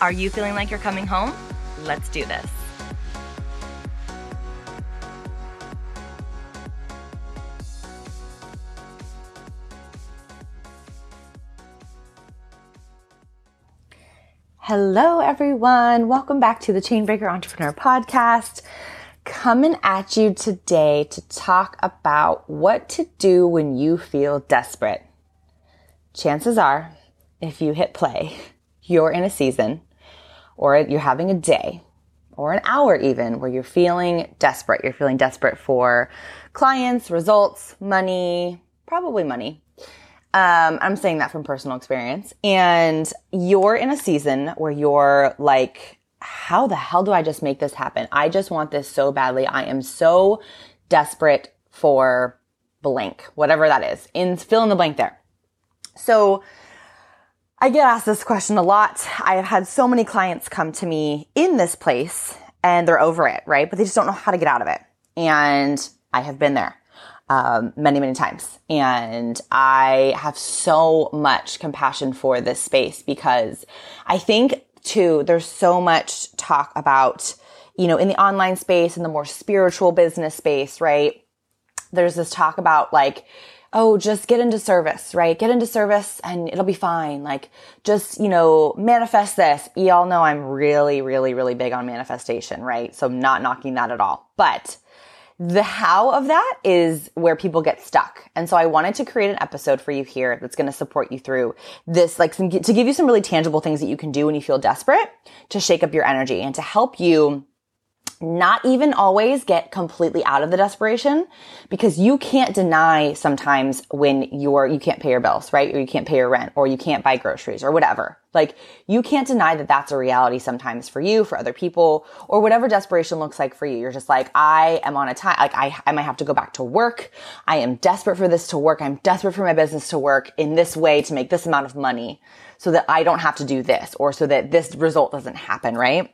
Are you feeling like you're coming home? Let's do this. Hello, everyone. Welcome back to the Chainbreaker Entrepreneur Podcast. Coming at you today to talk about what to do when you feel desperate chances are, if you hit play, you're in a season or you're having a day or an hour even where you're feeling desperate. You're feeling desperate for clients, results, money, probably money. Um, I'm saying that from personal experience. And you're in a season where you're like, how the hell do I just make this happen? I just want this so badly. I am so desperate for blank, whatever that is. In fill in the blank there. So I get asked this question a lot. I have had so many clients come to me in this place and they're over it, right? But they just don't know how to get out of it. And I have been there. Um, many, many times. And I have so much compassion for this space because I think too, there's so much talk about, you know, in the online space and the more spiritual business space, right? There's this talk about like, oh, just get into service, right? Get into service and it'll be fine. Like, just, you know, manifest this. Y'all know I'm really, really, really big on manifestation, right? So I'm not knocking that at all. But the how of that is where people get stuck. And so I wanted to create an episode for you here that's going to support you through this, like some, to give you some really tangible things that you can do when you feel desperate to shake up your energy and to help you not even always get completely out of the desperation because you can't deny sometimes when you're, you can't pay your bills, right? Or you can't pay your rent or you can't buy groceries or whatever. Like you can't deny that that's a reality sometimes for you, for other people, or whatever desperation looks like for you. You're just like, I am on a time, like I, I might have to go back to work. I am desperate for this to work. I'm desperate for my business to work in this way to make this amount of money so that I don't have to do this or so that this result doesn't happen, right?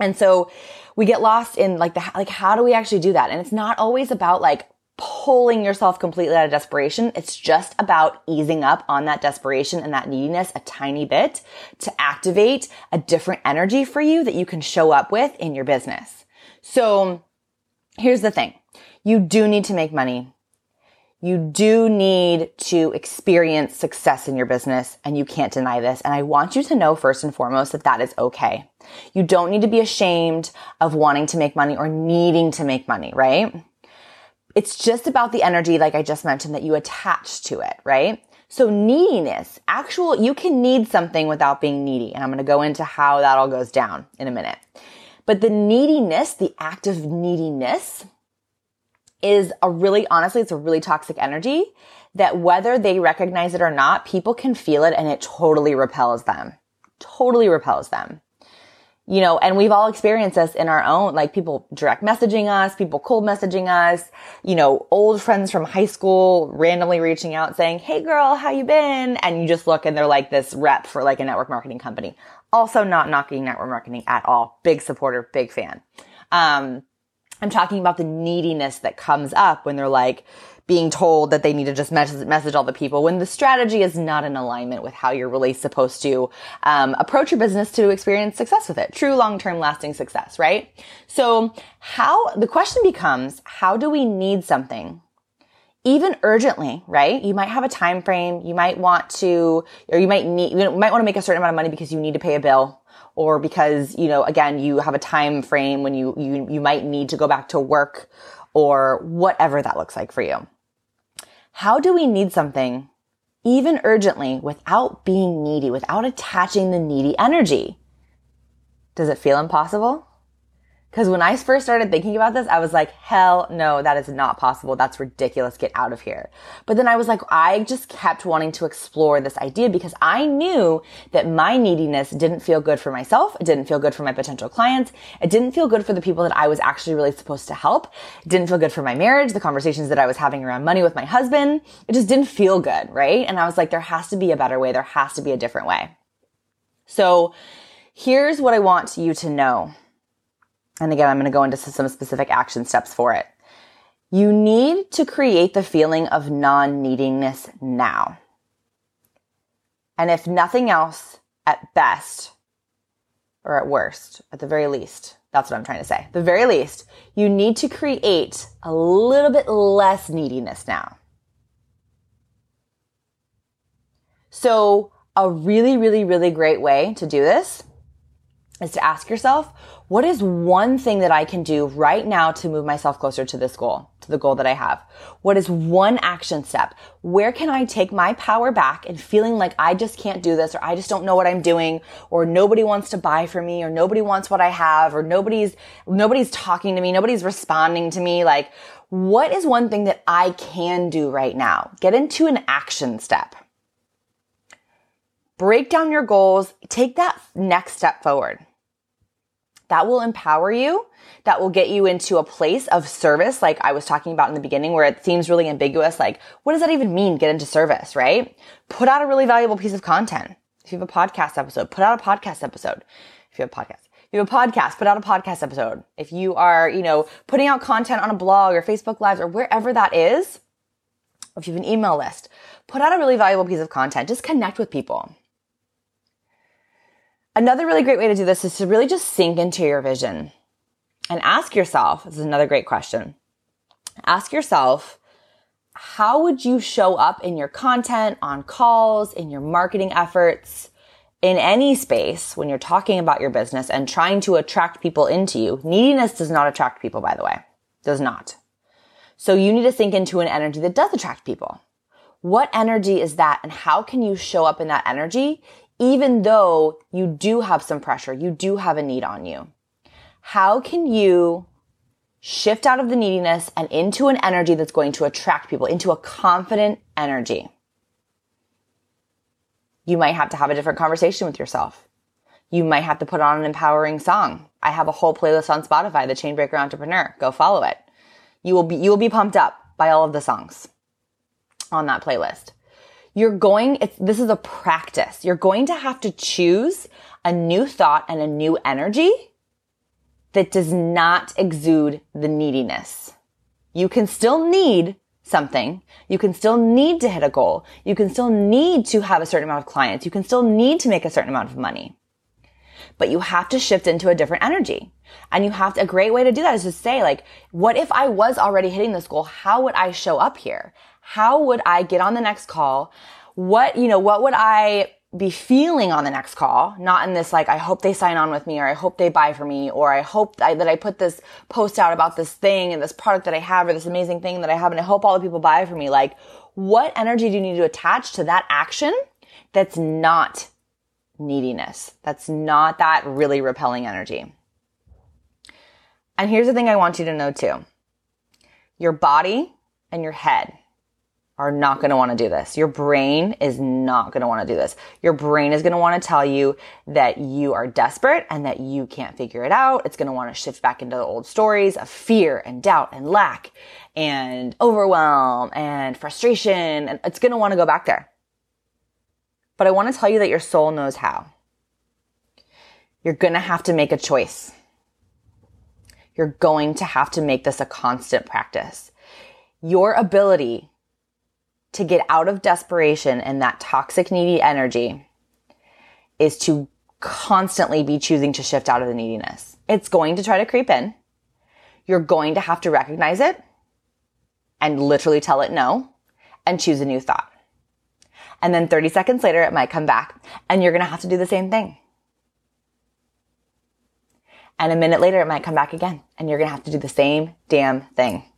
And so we get lost in like the, like, how do we actually do that? And it's not always about like pulling yourself completely out of desperation. It's just about easing up on that desperation and that neediness a tiny bit to activate a different energy for you that you can show up with in your business. So here's the thing. You do need to make money you do need to experience success in your business and you can't deny this. And I want you to know first and foremost that that is okay. You don't need to be ashamed of wanting to make money or needing to make money, right? It's just about the energy, like I just mentioned, that you attach to it, right? So neediness, actual, you can need something without being needy. And I'm going to go into how that all goes down in a minute. But the neediness, the act of neediness, is a really, honestly, it's a really toxic energy that whether they recognize it or not, people can feel it and it totally repels them. Totally repels them. You know, and we've all experienced this in our own, like people direct messaging us, people cold messaging us, you know, old friends from high school randomly reaching out saying, Hey girl, how you been? And you just look and they're like this rep for like a network marketing company. Also not knocking network marketing at all. Big supporter, big fan. Um, I'm talking about the neediness that comes up when they're like being told that they need to just message, message all the people when the strategy is not in alignment with how you're really supposed to um, approach your business to experience success with it. True long-term lasting success, right? So how, the question becomes, how do we need something? even urgently, right? You might have a time frame. You might want to, or you might need, you might want to make a certain amount of money because you need to pay a bill or because, you know, again, you have a time frame when you, you, you might need to go back to work or whatever that looks like for you. How do we need something even urgently without being needy, without attaching the needy energy? Does it feel impossible? Because when I first started thinking about this, I was like, hell no, that is not possible. That's ridiculous. Get out of here. But then I was like, I just kept wanting to explore this idea because I knew that my neediness didn't feel good for myself. It didn't feel good for my potential clients. It didn't feel good for the people that I was actually really supposed to help. It didn't feel good for my marriage, the conversations that I was having around money with my husband. It just didn't feel good, right? And I was like, there has to be a better way. There has to be a different way. So here's what I want you to know and again, I'm going to go into some specific action steps for it. You need to create the feeling of non-needingness now. And if nothing else, at best, or at worst, at the very least, that's what I'm trying to say. The very least, you need to create a little bit less neediness now. So a really, really, really great way to do this is to ask yourself, what is one thing that I can do right now to move myself closer to this goal, to the goal that I have? What is one action step? Where can I take my power back and feeling like I just can't do this or I just don't know what I'm doing or nobody wants to buy for me or nobody wants what I have or nobody's, nobody's talking to me. Nobody's responding to me. Like, what is one thing that I can do right now? Get into an action step. Break down your goals. Take that next step forward that will empower you. That will get you into a place of service, like I was talking about in the beginning, where it seems really ambiguous. Like, what does that even mean? Get into service, right? Put out a really valuable piece of content. If you have a podcast episode, put out a podcast episode. If you have a podcast, if you have a podcast, put out a podcast episode. If you are, you know, putting out content on a blog or Facebook Lives or wherever that is, if you have an email list, put out a really valuable piece of content. Just connect with people. Another really great way to do this is to really just sink into your vision and ask yourself, this is another great question. Ask yourself, how would you show up in your content, on calls, in your marketing efforts, in any space when you're talking about your business and trying to attract people into you? Neediness does not attract people, by the way. Does not. So you need to sink into an energy that does attract people. What energy is that and how can you show up in that energy even though you do have some pressure, you do have a need on you. How can you shift out of the neediness and into an energy that's going to attract people, into a confident energy? You might have to have a different conversation with yourself. You might have to put on an empowering song. I have a whole playlist on Spotify, The Chainbreaker Entrepreneur. Go follow it. You will be, you will be pumped up by all of the songs on that playlist you're going, it's, this is a practice. You're going to have to choose a new thought and a new energy that does not exude the neediness. You can still need something. You can still need to hit a goal. You can still need to have a certain amount of clients. You can still need to make a certain amount of money. But you have to shift into a different energy. And you have to, a great way to do that is to say like, what if I was already hitting this goal? How would I show up here? How would I get on the next call? What, you know, what would I be feeling on the next call? Not in this like, I hope they sign on with me or I hope they buy for me or I hope that I, that I put this post out about this thing and this product that I have or this amazing thing that I have and I hope all the people buy for me. Like, what energy do you need to attach to that action that's not neediness? That's not that really repelling energy. And here's the thing I want you to know too. Your body and your head are not going to want to do this. Your brain is not going to want to do this. Your brain is going to want to tell you that you are desperate and that you can't figure it out. It's going to want to shift back into the old stories of fear and doubt and lack and overwhelm and frustration. And it's going to want to go back there. But I want to tell you that your soul knows how. You're going to have to make a choice. You're going to have to make this a constant practice. Your ability to get out of desperation and that toxic needy energy is to constantly be choosing to shift out of the neediness. It's going to try to creep in. You're going to have to recognize it and literally tell it no and choose a new thought. And then 30 seconds later, it might come back and you're going to have to do the same thing. And a minute later, it might come back again and you're going to have to do the same damn thing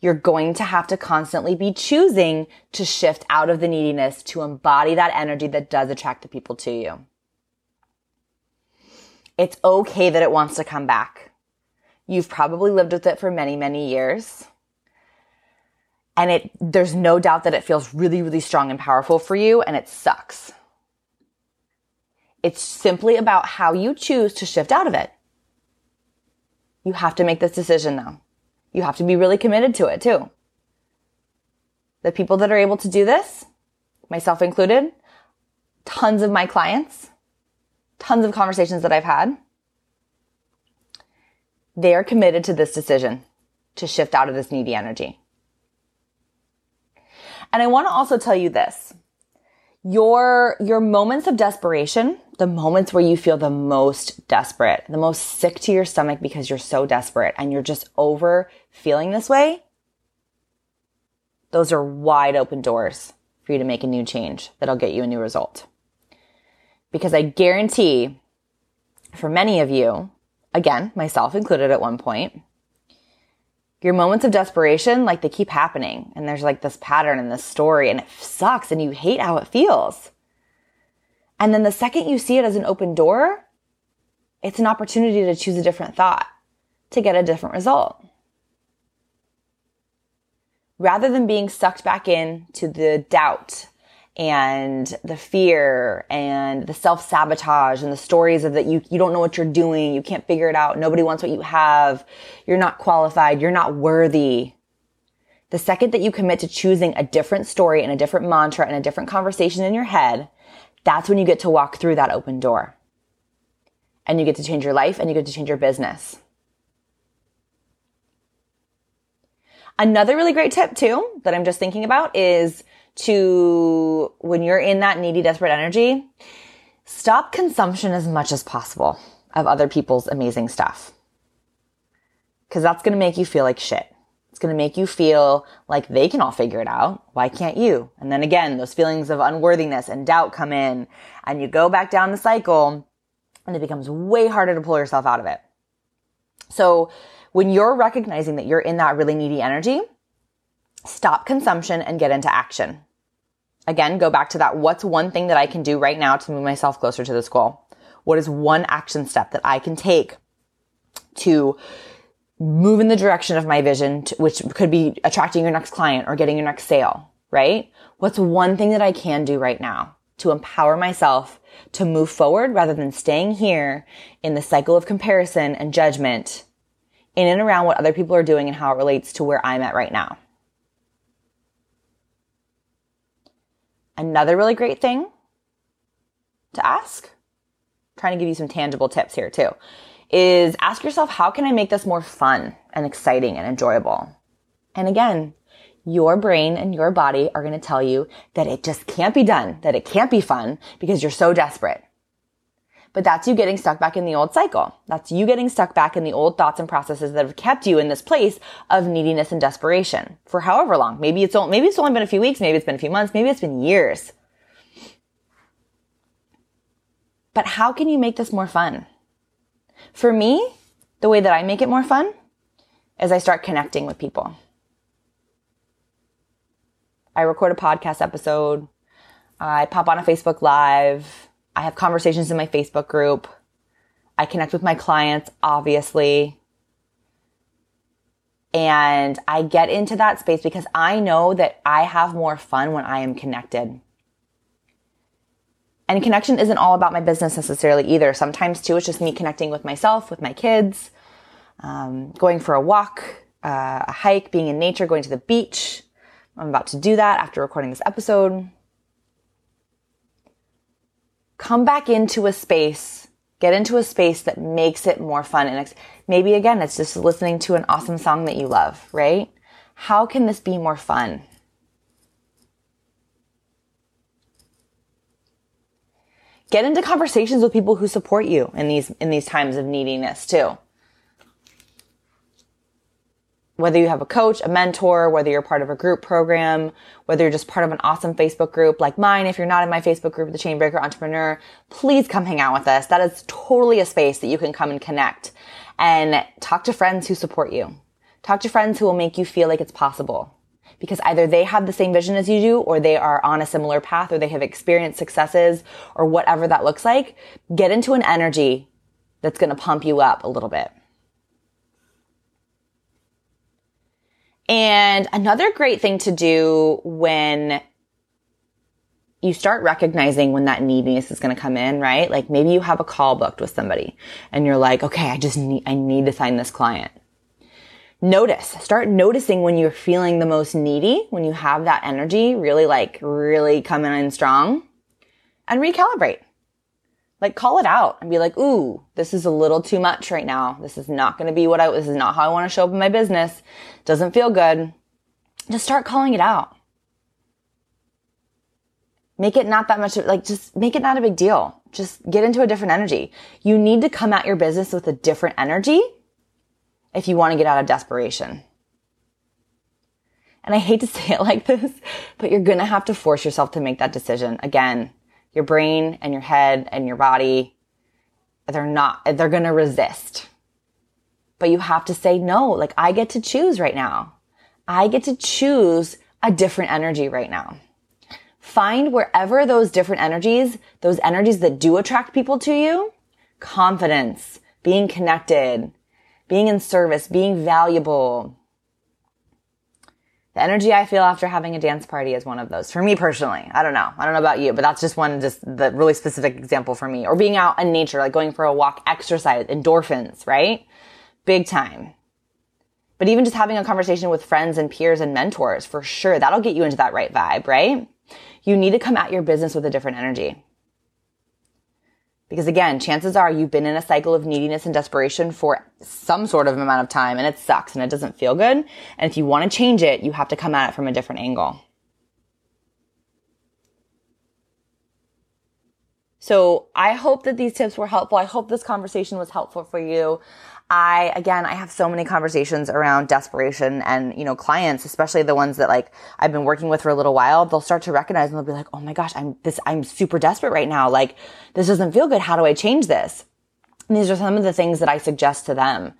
you're going to have to constantly be choosing to shift out of the neediness to embody that energy that does attract the people to you. It's okay that it wants to come back. You've probably lived with it for many, many years. And it, there's no doubt that it feels really, really strong and powerful for you and it sucks. It's simply about how you choose to shift out of it. You have to make this decision though. You have to be really committed to it too. The people that are able to do this, myself included, tons of my clients, tons of conversations that I've had, they are committed to this decision to shift out of this needy energy. And I want to also tell you this. Your, your moments of desperation, the moments where you feel the most desperate, the most sick to your stomach because you're so desperate and you're just over feeling this way, those are wide open doors for you to make a new change that'll get you a new result. Because I guarantee for many of you, again, myself included at one point, your moments of desperation, like they keep happening and there's like this pattern and this story and it sucks and you hate how it feels. And then the second you see it as an open door, it's an opportunity to choose a different thought to get a different result rather than being sucked back in to the doubt and the fear and the self sabotage and the stories of that you, you don't know what you're doing. You can't figure it out. Nobody wants what you have. You're not qualified. You're not worthy. The second that you commit to choosing a different story and a different mantra and a different conversation in your head, that's when you get to walk through that open door. And you get to change your life and you get to change your business. Another really great tip too that I'm just thinking about is to, when you're in that needy, desperate energy, stop consumption as much as possible of other people's amazing stuff. Cause that's going to make you feel like shit. It's going to make you feel like they can all figure it out. Why can't you? And then again, those feelings of unworthiness and doubt come in and you go back down the cycle and it becomes way harder to pull yourself out of it. So when you're recognizing that you're in that really needy energy, stop consumption and get into action. Again, go back to that. What's one thing that I can do right now to move myself closer to this goal? What is one action step that I can take to move in the direction of my vision, to, which could be attracting your next client or getting your next sale, right? What's one thing that I can do right now to empower myself to move forward rather than staying here in the cycle of comparison and judgment in and around what other people are doing and how it relates to where I'm at right now. Another really great thing to ask, trying to give you some tangible tips here too, is ask yourself, how can I make this more fun and exciting and enjoyable? And again, your brain and your body are going to tell you that it just can't be done, that it can't be fun because you're so desperate. But that's you getting stuck back in the old cycle. That's you getting stuck back in the old thoughts and processes that have kept you in this place of neediness and desperation for however long. Maybe it's only, maybe it's only been a few weeks, maybe it's been a few months, maybe it's been years. But how can you make this more fun? For me, the way that I make it more fun is I start connecting with people. I record a podcast episode. I pop on a Facebook live. I have conversations in my Facebook group. I connect with my clients, obviously. And I get into that space because I know that I have more fun when I am connected. And connection isn't all about my business necessarily either. Sometimes too, it's just me connecting with myself, with my kids, um, going for a walk, uh, a hike, being in nature, going to the beach. I'm about to do that after recording this episode come back into a space, get into a space that makes it more fun. And maybe again, it's just listening to an awesome song that you love, right? How can this be more fun? Get into conversations with people who support you in these, in these times of neediness too whether you have a coach, a mentor, whether you're part of a group program, whether you're just part of an awesome Facebook group like mine. If you're not in my Facebook group, the Chainbreaker Entrepreneur, please come hang out with us. That is totally a space that you can come and connect and talk to friends who support you. Talk to friends who will make you feel like it's possible because either they have the same vision as you do or they are on a similar path or they have experienced successes or whatever that looks like. Get into an energy that's going to pump you up a little bit. And another great thing to do when you start recognizing when that neediness is going to come in, right? Like maybe you have a call booked with somebody and you're like, okay, I just need, I need to sign this client. Notice, start noticing when you're feeling the most needy, when you have that energy really like, really coming in strong and recalibrate. Like call it out and be like, ooh, this is a little too much right now. This is not going to be what I, this is not how I want to show up in my business. Doesn't feel good. Just start calling it out. Make it not that much, like just make it not a big deal. Just get into a different energy. You need to come at your business with a different energy if you want to get out of desperation. And I hate to say it like this, but you're going to have to force yourself to make that decision. Again, your brain and your head and your body, they're not, they're going to resist. But you have to say no. Like I get to choose right now. I get to choose a different energy right now. Find wherever those different energies, those energies that do attract people to you, confidence, being connected, being in service, being valuable, the energy I feel after having a dance party is one of those. For me personally, I don't know. I don't know about you, but that's just one, just the really specific example for me. Or being out in nature, like going for a walk, exercise, endorphins, right? Big time. But even just having a conversation with friends and peers and mentors, for sure, that'll get you into that right vibe, right? You need to come at your business with a different energy. Because again, chances are you've been in a cycle of neediness and desperation for some sort of amount of time and it sucks and it doesn't feel good. And if you want to change it, you have to come at it from a different angle. So I hope that these tips were helpful. I hope this conversation was helpful for you. I, again, I have so many conversations around desperation and, you know, clients, especially the ones that like I've been working with for a little while, they'll start to recognize and they'll be like, Oh my gosh, I'm this, I'm super desperate right now. Like this doesn't feel good. How do I change this? And these are some of the things that I suggest to them.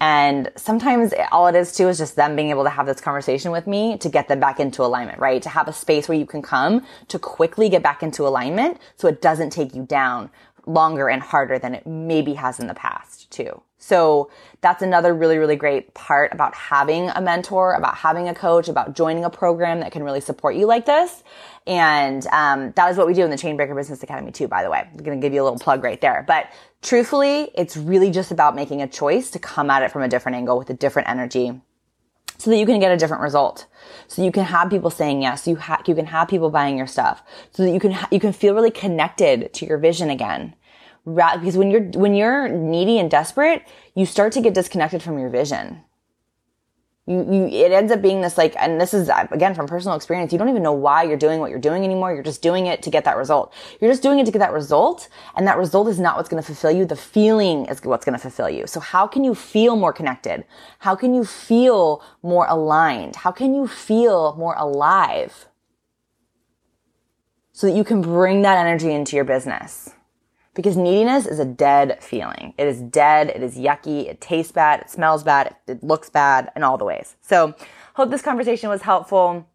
And sometimes all it is too is just them being able to have this conversation with me to get them back into alignment, right? To have a space where you can come to quickly get back into alignment so it doesn't take you down longer and harder than it maybe has in the past too. So that's another really, really great part about having a mentor, about having a coach, about joining a program that can really support you like this. And um, that is what we do in the Chainbreaker Business Academy too, by the way. I'm going to give you a little plug right there. But truthfully, it's really just about making a choice to come at it from a different angle with a different energy so that you can get a different result. So you can have people saying yes. You ha- you can have people buying your stuff so that you can, ha- you can feel really connected to your vision again because when you're when you're needy and desperate, you start to get disconnected from your vision. You, you it ends up being this like and this is uh, again from personal experience you don't even know why you're doing what you're doing anymore. You're just doing it to get that result. You're just doing it to get that result and that result is not what's going to fulfill you. The feeling is what's going to fulfill you. So how can you feel more connected? How can you feel more aligned? How can you feel more alive? So that you can bring that energy into your business because neediness is a dead feeling. It is dead. It is yucky. It tastes bad. It smells bad. It looks bad in all the ways. So hope this conversation was helpful.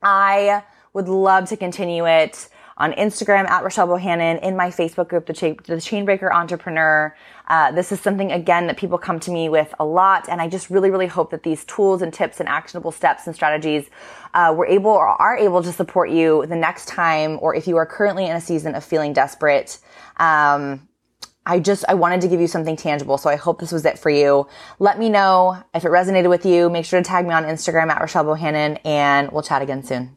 I would love to continue it on Instagram at Rochelle Bohannon, in my Facebook group, the, Chain, the Chainbreaker Entrepreneur. Uh, this is something again that people come to me with a lot, and I just really, really hope that these tools and tips and actionable steps and strategies uh, were able or are able to support you the next time, or if you are currently in a season of feeling desperate. Um, I just, I wanted to give you something tangible. So I hope this was it for you. Let me know if it resonated with you. Make sure to tag me on Instagram at Rochelle Bohannon and we'll chat again soon.